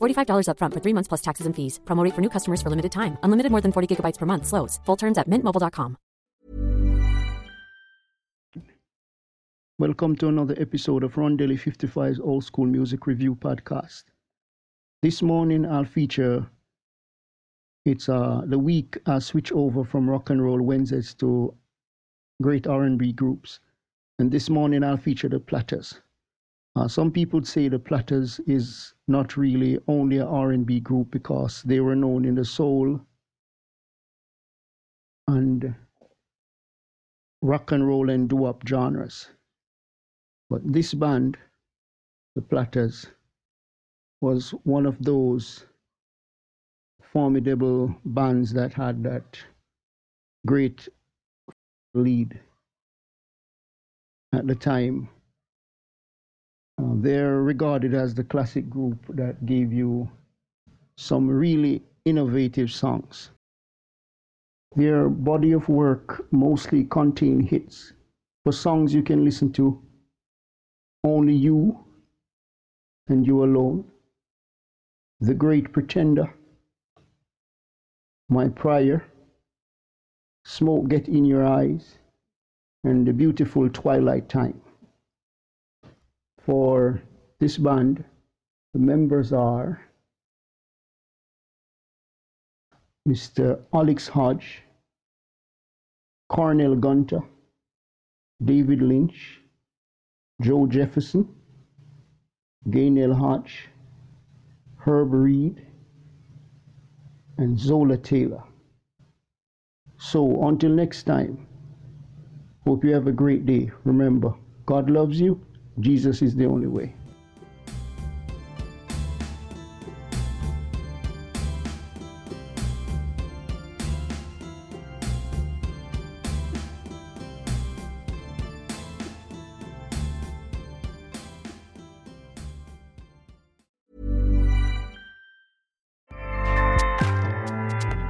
$45 upfront for three months plus taxes and fees. Promo for new customers for limited time. Unlimited more than 40 gigabytes per month. Slows. Full terms at mintmobile.com. Welcome to another episode of Rondelle 55's Old School Music Review Podcast. This morning I'll feature it's uh, the week I switch over from rock and roll Wednesdays to great R&B groups. And this morning I'll feature the Platters. Uh, some people say the Platters is not really only a R&B group because they were known in the soul and rock and roll and doo-wop genres. But this band, the Platters, was one of those formidable bands that had that great lead at the time. Uh, they're regarded as the classic group that gave you some really innovative songs. Their body of work mostly contain hits for songs you can listen to only you and you alone. The Great Pretender, My Prayer, Smoke Get in Your Eyes, and The Beautiful Twilight Time. For this band, the members are Mr. Alex Hodge, Cornell Gunter, David Lynch, Joe Jefferson, Gaynel Hodge, Herb Reed, and Zola Taylor. So until next time, hope you have a great day. Remember, God loves you, Jesus is the only way.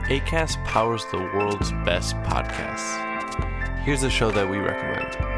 ACAST powers the world's best podcasts. Here's a show that we recommend.